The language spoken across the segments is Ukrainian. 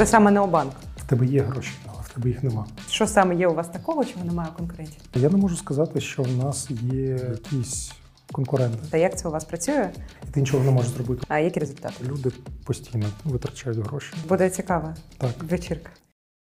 Це саме Необанк. В тебе є гроші, але в тебе їх нема. Що саме є у вас такого, чого немає у конкурентів? Я не можу сказати, що в нас є якісь конкуренти, Та як це у вас працює? і ти нічого не можеш зробити. А які результати? Люди постійно витрачають гроші. Буде цікаво. Так. Вечірка.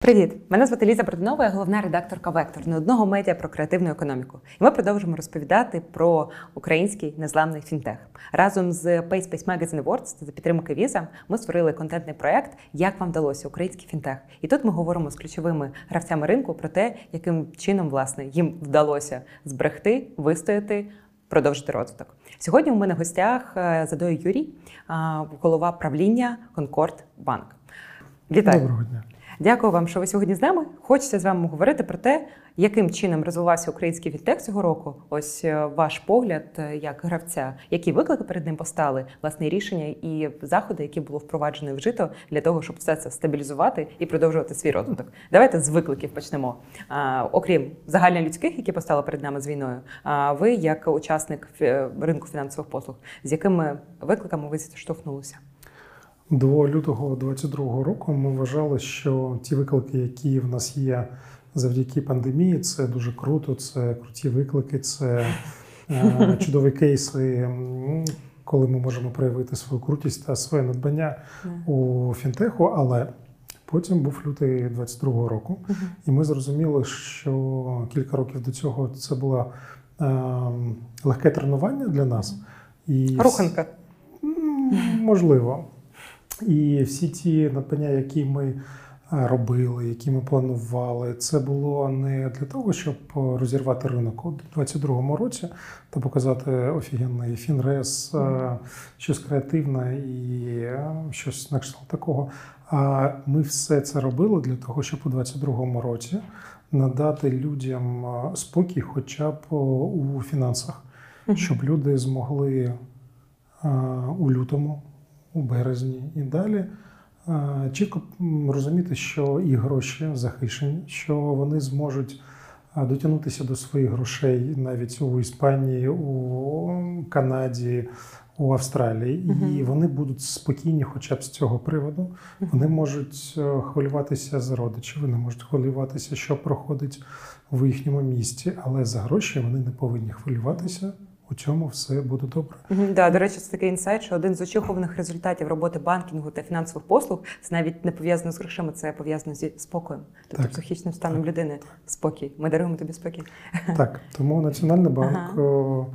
Привіт! Мене звати Ліза Бродинова, я головна редакторка Вектор не одного медіа про креативну економіку. І ми продовжимо розповідати про український незламний фінтех. Разом з PaySpace Magazine Awards за підтримки Visa ми створили контентний проект Як вам вдалося український фінтех. І тут ми говоримо з ключовими гравцями ринку про те, яким чином власне їм вдалося зберегти, вистояти. Продовжити розвиток сьогодні. У мене в гостях е, Задою Юрій, голова правління Конкорд Банк. Вітаю! Доброго дня. Дякую вам, що ви сьогодні з нами. Хочеться з вами говорити про те, яким чином розвивався український фінтех цього року. Ось е, ваш погляд е, як гравця, які виклики перед ним постали, власне рішення і заходи, які було впроваджено і вжито для того, щоб все це стабілізувати і продовжувати свій розвиток. Давайте з викликів почнемо. А, окрім загальнолюдських, які постали перед нами з війною. А ви, як учасник ринку фінансових послуг, з якими викликами ви зіштовхнулися? До лютого 22-го року ми вважали, що ті виклики, які в нас є завдяки пандемії, це дуже круто. Це круті виклики, це е, чудові кейси, коли ми можемо проявити свою крутість та своє надбання у фінтеху. Але потім був лютий 22-го року, і ми зрозуміли, що кілька років до цього це було е, легке тренування для нас. І Руханка. Можливо. І всі ті надбання, які ми е, робили, які ми планували, це було не для того, щоб розірвати ринок. У 2022 році та показати офігенний фінрес, е, щось креативне і е, щось на кшталт такого. А ми все це робили для того, щоб у 2022 році надати людям е, спокій, хоча б е, у фінансах, щоб люди змогли е, у лютому, у березні і далі. е, Чітко розуміти, що і гроші захищені, що вони зможуть е, дотягнутися до своїх грошей навіть у Іспанії, у Канаді, у Австралії, і вони будуть спокійні, хоча б з цього приводу. Вони можуть е, хвилюватися за родичів, вони можуть хвилюватися, що проходить в їхньому місті, але за гроші вони не повинні хвилюватися. У цьому все буде добре. Да, до речі, це такий інсайт, що один з очікуваних результатів роботи банкінгу та фінансових послуг це навіть не пов'язано з грошима, це пов'язано зі спокоєм, тобто Так. психічним станом людини. Спокій. Ми даруємо тобі спокій. Так, тому Національний банк Ага.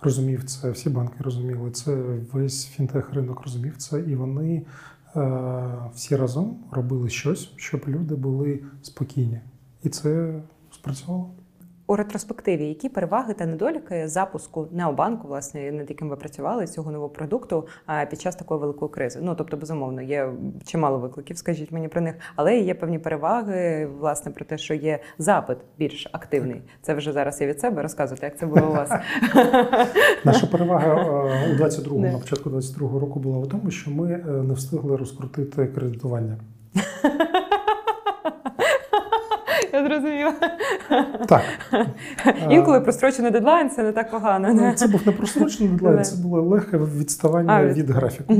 розумів це, всі банки розуміли це, весь фінтех ринок розумів це, і вони е, всі разом робили щось, щоб люди були спокійні. І це спрацювало. У ретроспективі, які переваги та недоліки запуску необанку, власне, над яким ви працювали цього нового продукту під час такої великої кризи? Ну тобто, безумовно, є чимало викликів, скажіть мені про них, але є певні переваги, власне, про те, що є запит більш активний. Це вже зараз я від себе розказувати, як це було у вас. Наша перевага е, у 22-му, на початку 22-го року була в тому, що ми е, не встигли розкрутити кредитування. Зрозуміла. Так. Інколи прострочений дедлайн це не так погано. ну, не? Це був не просрочений дедлайн, це було легке відставання А, від- графіку.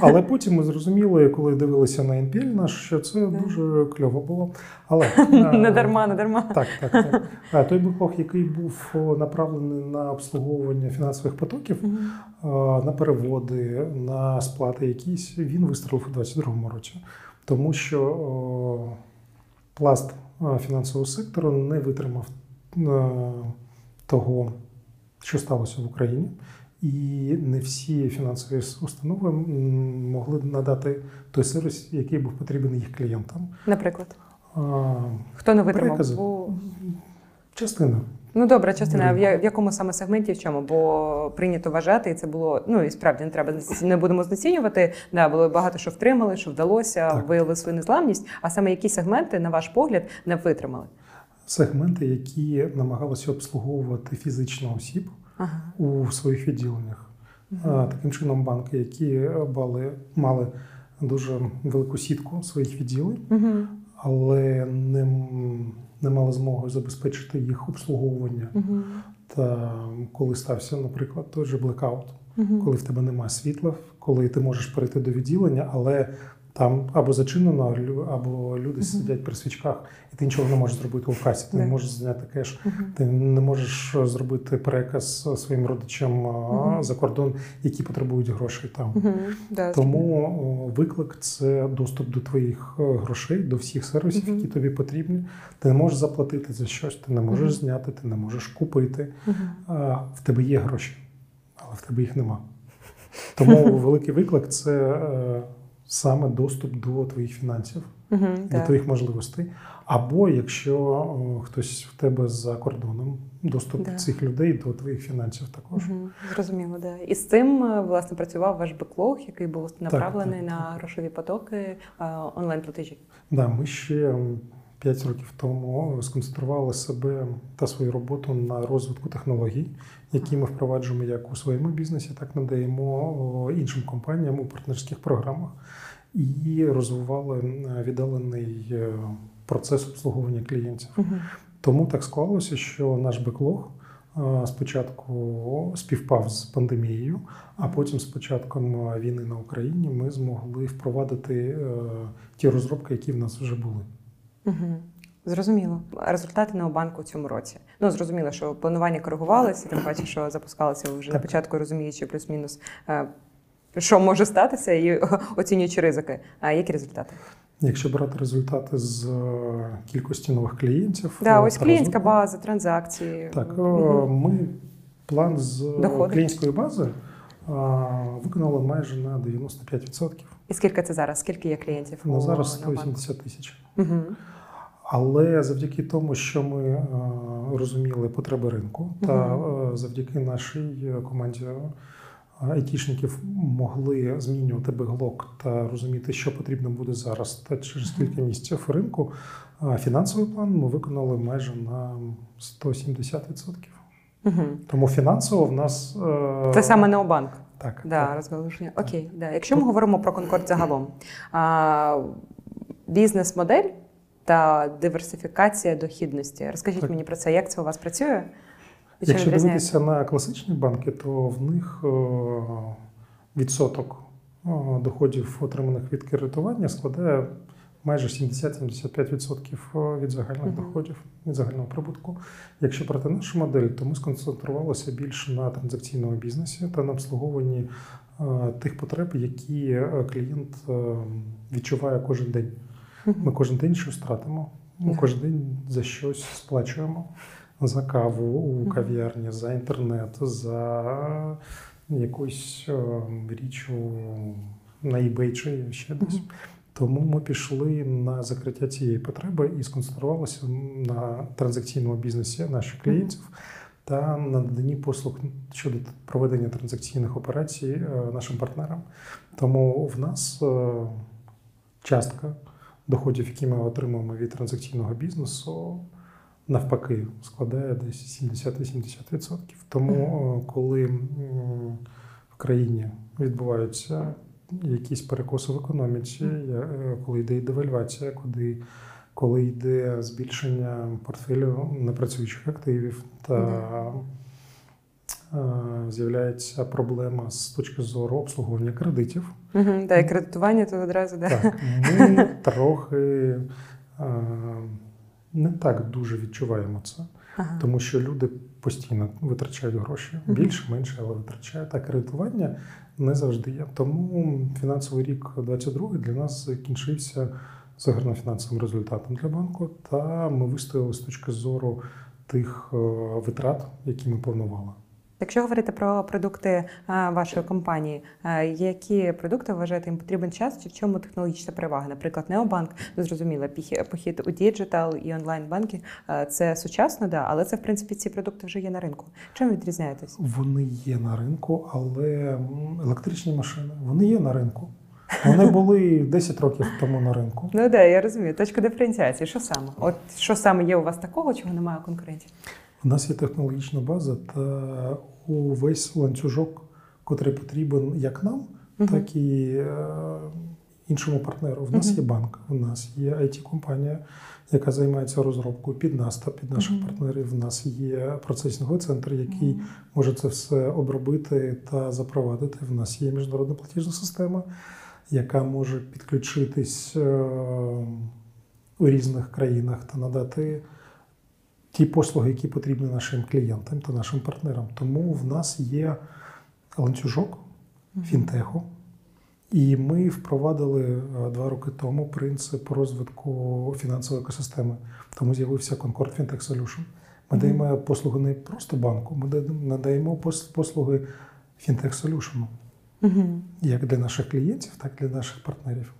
Але потім ми зрозуміли, коли дивилися на NPL наш, що це дуже кльово було. Але Не е, дарма, не дарма. Так, так, так. Той беклог, який був направлений на обслуговування фінансових потоків, на переводи, на сплати якісь, він вистрілив у 2022 році. Тому що о, пласт фінансового сектору не витримав того, що сталося в Україні. І не всі фінансові установи могли надати той сервіс, який був потрібен їх клієнтам. Наприклад, А, хто не витримав? Перекази. Частина. Ну добре, частина. А в, якому саме сегменті в чому? Бо прийнято вважати, і це було ну і справді не треба не будемо знецінювати. Да, було багато що втримали, що вдалося, Так. виявили свою незламність. А саме які сегменти, на ваш погляд, не витримали? Сегменти, які намагалися обслуговувати фізично осіб Ага. у своїх відділеннях. А, Таким чином, банки, які мали, мали дуже велику сітку своїх відділень, Угу. але не, не мали змоги забезпечити їх обслуговування. Угу. Та коли стався, наприклад, той же блекаут, Угу. коли в тебе немає світла, коли ти можеш перейти до відділення, але Там або зачинено, або люди сидять при свічках, і ти нічого не можеш зробити у касі. Ти не можеш зняти кеш, Мгм. ти не можеш зробити переказ своїм родичам а, Мгм. за кордон, які потребують грошей там. Мгм. Да, Тому виклик це доступ до твоїх е, грошей, до всіх сервісів, Мгм. які тобі потрібні. Ти не можеш заплатити за щось, ти не можеш Мгм. зняти, ти не можеш купити. Мгм. А, в тебе є гроші, але в тебе їх нема. Тому великий виклик це е, саме доступ до твоїх фінансів, угу, до так. твоїх можливостей. Або якщо о, хтось в тебе за кордоном, доступ Да. цих людей до твоїх фінансів також. Угу, Зрозуміло, да. І з цим е, власне працював ваш беклог, який був направлений так, на так. грошові потоки е, онлайн-платежі. Да, ми ще 5 років тому сконцентрували себе та свою роботу на розвитку технологій, які ми впроваджуємо як у своєму бізнесі, так надаємо іншим компаніям у партнерських програмах. І розвивали віддалений е, процес обслуговування клієнтів. Тому так склалося, що наш беклог е, спочатку співпав з пандемією, а потім з початком війни на Україні ми змогли впровадити е, ті розробки, які в нас вже були. Мгм. Зрозуміло. Результати Необанку у цьому році. Ну зрозуміло, що планування коригувалося, тим паче, що запускалося вже на початку, розуміючи плюс-мінус, е, що може статися, і оцінюючи ризики. А які результати? Якщо брати результати з е, кількості нових клієнтів, Да, е, ось клієнтська розвитку- база, транзакції. Так, Мгм. ми план з Доходи. клієнтської бази виконали майже на 95%. І скільки це зараз? Скільки є клієнтів? На у зараз Необанку? 180 тисяч. Угу. Але завдяки тому, що ми е, розуміли потреби ринку, та е, завдяки нашій е, команді айтішників могли змінювати беглок та розуміти, що потрібно буде зараз та через кілька місяців ринку. Фінансовий план ми виконали майже на 170%. Угу. Тому фінансово в нас е, Це саме Необанк. Так. Да, так. розголошення. Окей, да. Якщо ми говоримо про Конкорд загалом, бізнес-модель та диверсифікація дохідності. Розкажіть Так. мені про це, як це у вас працює? І Якщо дивитися на класичні банки, то в них е, відсоток е, доходів, отриманих від кредитування, складає майже 70-75% від загальних Мгм. доходів, від загального прибутку. Якщо брати нашу модель, то ми сконцентрувалися більше на транзакційному бізнесі та на обслуговуванні е, тих потреб, які е, клієнт е, відчуває кожен день. Ми кожен день щось тратимо. Ми Да. кожен день за щось сплачуємо. За каву у кав'ярні, за інтернет, за якусь е, річ у- на eBay чи ще десь. Тому ми пішли на закриття цієї потреби і сконцентрувалися на транзакційному бізнесі наших клієнтів та на наданні послуг щодо проведення транзакційних операцій е, нашим партнерам. Тому в нас е, частка доходів, які ми отримуємо від транзакційного бізнесу, навпаки, складає десь 70-80%. Тому, е, коли в країні відбуваються якісь перекоси в економіці, е, коли йде девальвація, куди коли йде збільшення портфелю непрацюючих активів та е, з'являється проблема з точки зору обслуговування кредитів, Мгм. Да, і кредитування то одразу да. так, ми трохи е, не так дуже відчуваємо це, Ага. тому що люди постійно витрачають гроші більше, менше, але витрачають. А кредитування не завжди є. Тому фінансовий рік 22 для нас закінчився загальнофінансовим результатом для банку, та ми вистояли з точки зору тих е, витрат, які ми планували. Якщо говорити про продукти вашої компанії, які продукти вважаєте їм потрібен час, чи в чому технологічна перевага? Наприклад, Необанк, зрозуміло, похід у діджитал і онлайн банки це сучасно, да, але це в принципі ці продукти вже є на ринку. Чим відрізняєтесь? Вони є на ринку, але електричні машини вони є на ринку. Вони були 10 років тому на ринку. Ну да, я розумію. Точка диференціації. Що саме? От що саме є у вас такого, чого немає у конкурентів? У нас є технологічна база та увесь ланцюжок, котрий потрібен як нам, Мгм. так і е, іншому партнеру. В нас Мгм. є банк, у нас є it-компанія, яка займається розробкою під нас та під наших Мгм. партнерів. У нас є процесінговий центр, який Мгм. може це все обробити та запровадити. В нас є міжнародна платіжна система. яка може підключитись е, у різних країнах та надати ті послуги, які потрібні нашим клієнтам та нашим партнерам. Тому в нас є ланцюжок фінтеху. І ми впровадили е, два роки тому принцип розвитку фінансової екосистеми. Тому з'явився Concord Fintech Solution. Ми даємо послуги не просто банку, ми даємо- надаємо пос- послуги Fintech Solution Угу. як для наших клієнтів, так і для наших партнерів.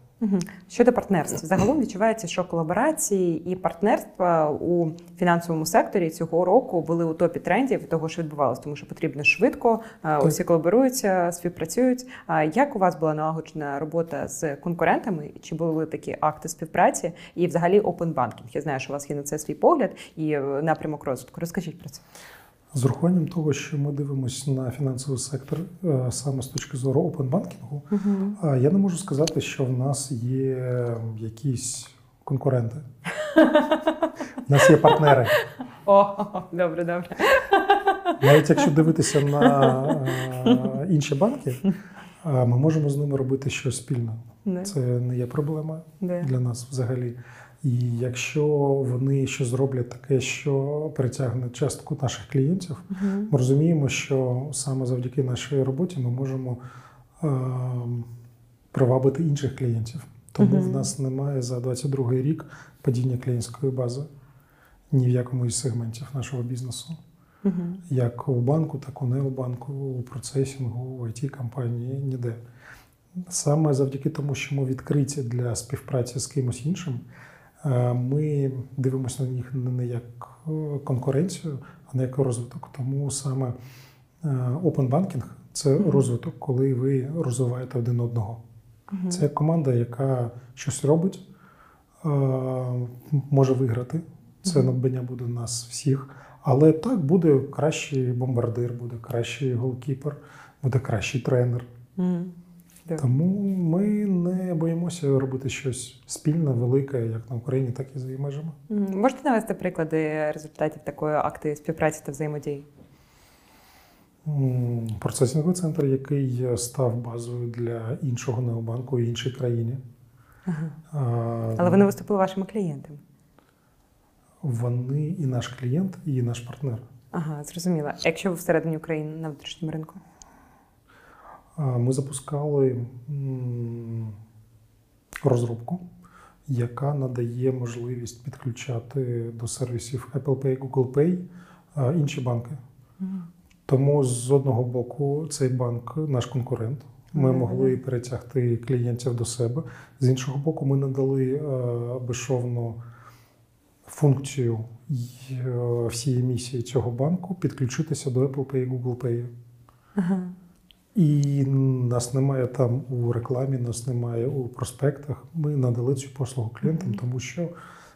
Щодо партнерств, загалом відчувається, що колаборації і партнерства у фінансовому секторі цього року були у топі трендів того, що відбувалося, тому що потрібно швидко, е, усі колаборуються, співпрацюють. Як у вас була налагоджена робота з конкурентами? Чи були такі акти співпраці? І взагалі open banking? Я знаю, що у вас є на це свій погляд і е, напрямок розвитку. Розкажіть про це. З урахуванням того, що ми дивимося на фінансовий сектор е, саме з точки зору опенбанкінгу, А Я не можу сказати, що в нас є якісь конкуренти. У нас є партнери. О, добре, добре. Навіть якщо дивитися на е, інші банки, е, ми можемо з ними робити щось спільно. Да, Це не є проблема да. для нас взагалі. І якщо вони щось зроблять таке, що притягне частку наших клієнтів, Мгм. ми розуміємо, що саме завдяки нашій роботі ми можемо е, привабити інших клієнтів. Тому Мгм. в нас немає за 22 рік падіння клієнтської бази ні в якому із сегментів нашого бізнесу. Мгм. Як у банку, так і у необанку, у процесінгу, у it компанії ніде. Саме завдяки тому, що ми відкриті для співпраці з кимось іншим, е, ми дивимося на них не як е, конкуренцію, а не як розвиток. Тому саме е, open banking – це розвиток, коли ви розвиваєте один одного. Це команда, яка щось робить, може виграти. Це надбання буде нас всіх. Але так буде кращий бомбардир, буде кращий голкіпер, буде кращий тренер. Да. Тому ми не боїмося робити щось спільне, велике, як на Україні, так і за її межами. Можете навести приклади результатів такої акти співпраці та взаємодії? Процесінговий центр, який став базою для іншого необанку в іншій країні. Ага. А, Але вони виступили вашими клієнтами. Вони і наш клієнт, і наш партнер. Ага, зрозуміла. Якщо ви всередині України на внутрішньому ринку? Ми запускали розробку, яка надає можливість підключати до сервісів Apple Pay, Google Pay інші банки. Тому з одного боку цей банк наш конкурент. Ми могли перетягти клієнтів до себе. З іншого боку, ми надали е, безшовну функцію е, всієї місії цього банку підключитися до Apple Pay, Google Pay. Ага. І нас немає там у рекламі, нас немає у проспектах. Ми надали цю послугу клієнтам, тому що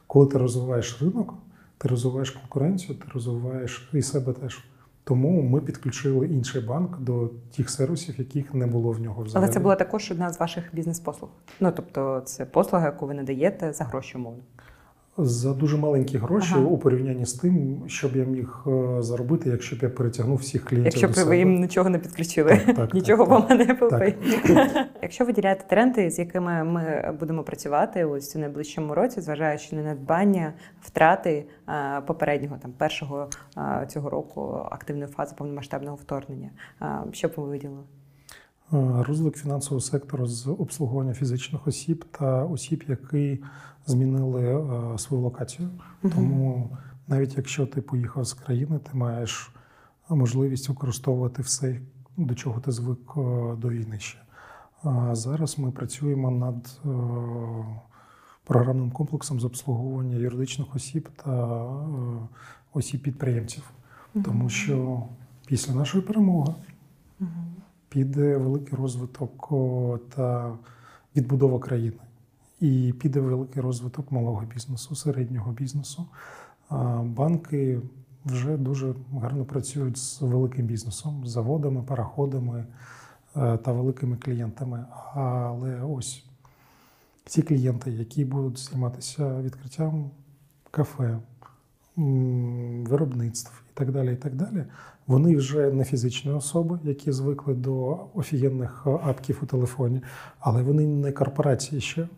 коли ти розвиваєш ринок, ти розвиваєш конкуренцію, ти розвиваєш і себе теж. Тому ми підключили інший банк до тих сервісів, яких не було в нього взагалі. Але це була також одна з ваших бізнес-послуг. Ну тобто, це послуга, яку ви надаєте за гроші умовно. За дуже маленькі гроші Ага. у порівнянні з тим, що б я міг е, заробити, якщо б я перетягнув всіх клієнтів. Якщо б себе. ви їм нічого не підключили, Так, так, нічого так, вам не. Pay. Якщо виділяти тренди, з якими ми будемо працювати ось у найближчому році, зважаючи на надбання, втрати е, попереднього там першого е, цього року активної фази повномасштабного вторгнення, що б ви виділили? Е, Розвиток фінансового сектору з обслуговування фізичних осіб та осіб, які змінили е, свою локацію. Тому навіть якщо ти поїхав з країни, ти маєш можливість використовувати все, до чого ти звик е, до війни ще. А зараз ми працюємо над програмним комплексом з обслуговування юридичних осіб та осіб підприємців, тому що після нашої перемоги Мгм. Піде великий розвиток та відбудова країни. І піде великий розвиток малого бізнесу, середнього бізнесу. Банки вже дуже гарно працюють з великим бізнесом, з заводами, пароходами е, та великими клієнтами. Але ось ці клієнти, які будуть займатися відкриттям кафе, виробництв і так далі. і так далі, Вони вже не фізичні особи, які звикли до офігенних е, апків у телефоні, але вони не корпорації ще.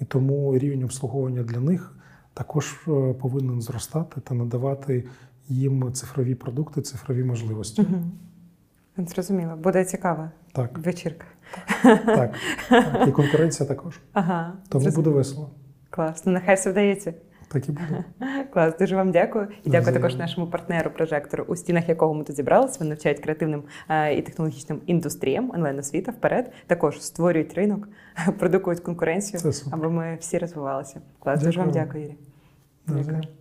І тому рівень обслуговування для них також е, повинен зростати та надавати їм цифрові продукти, цифрові можливості. Угу. Зрозуміло, буде цікава Так, вечірка. так, так. І конкуренція також. Ага, Тому зрозуміло. буде весело. класно. Нехай все вдається. Так і буде. Клас, дуже вам дякую. І дякую також нашому партнеру прожектору, у стінах якого ми тут зібралися. Вони навчають креативним е, і технологічним індустріям онлайн освіта вперед. Також створюють ринок, продукують конкуренцію, аби ми всі розвивалися. Клас, дуже вам Дякую. дякую, Юрій. Навзаєм.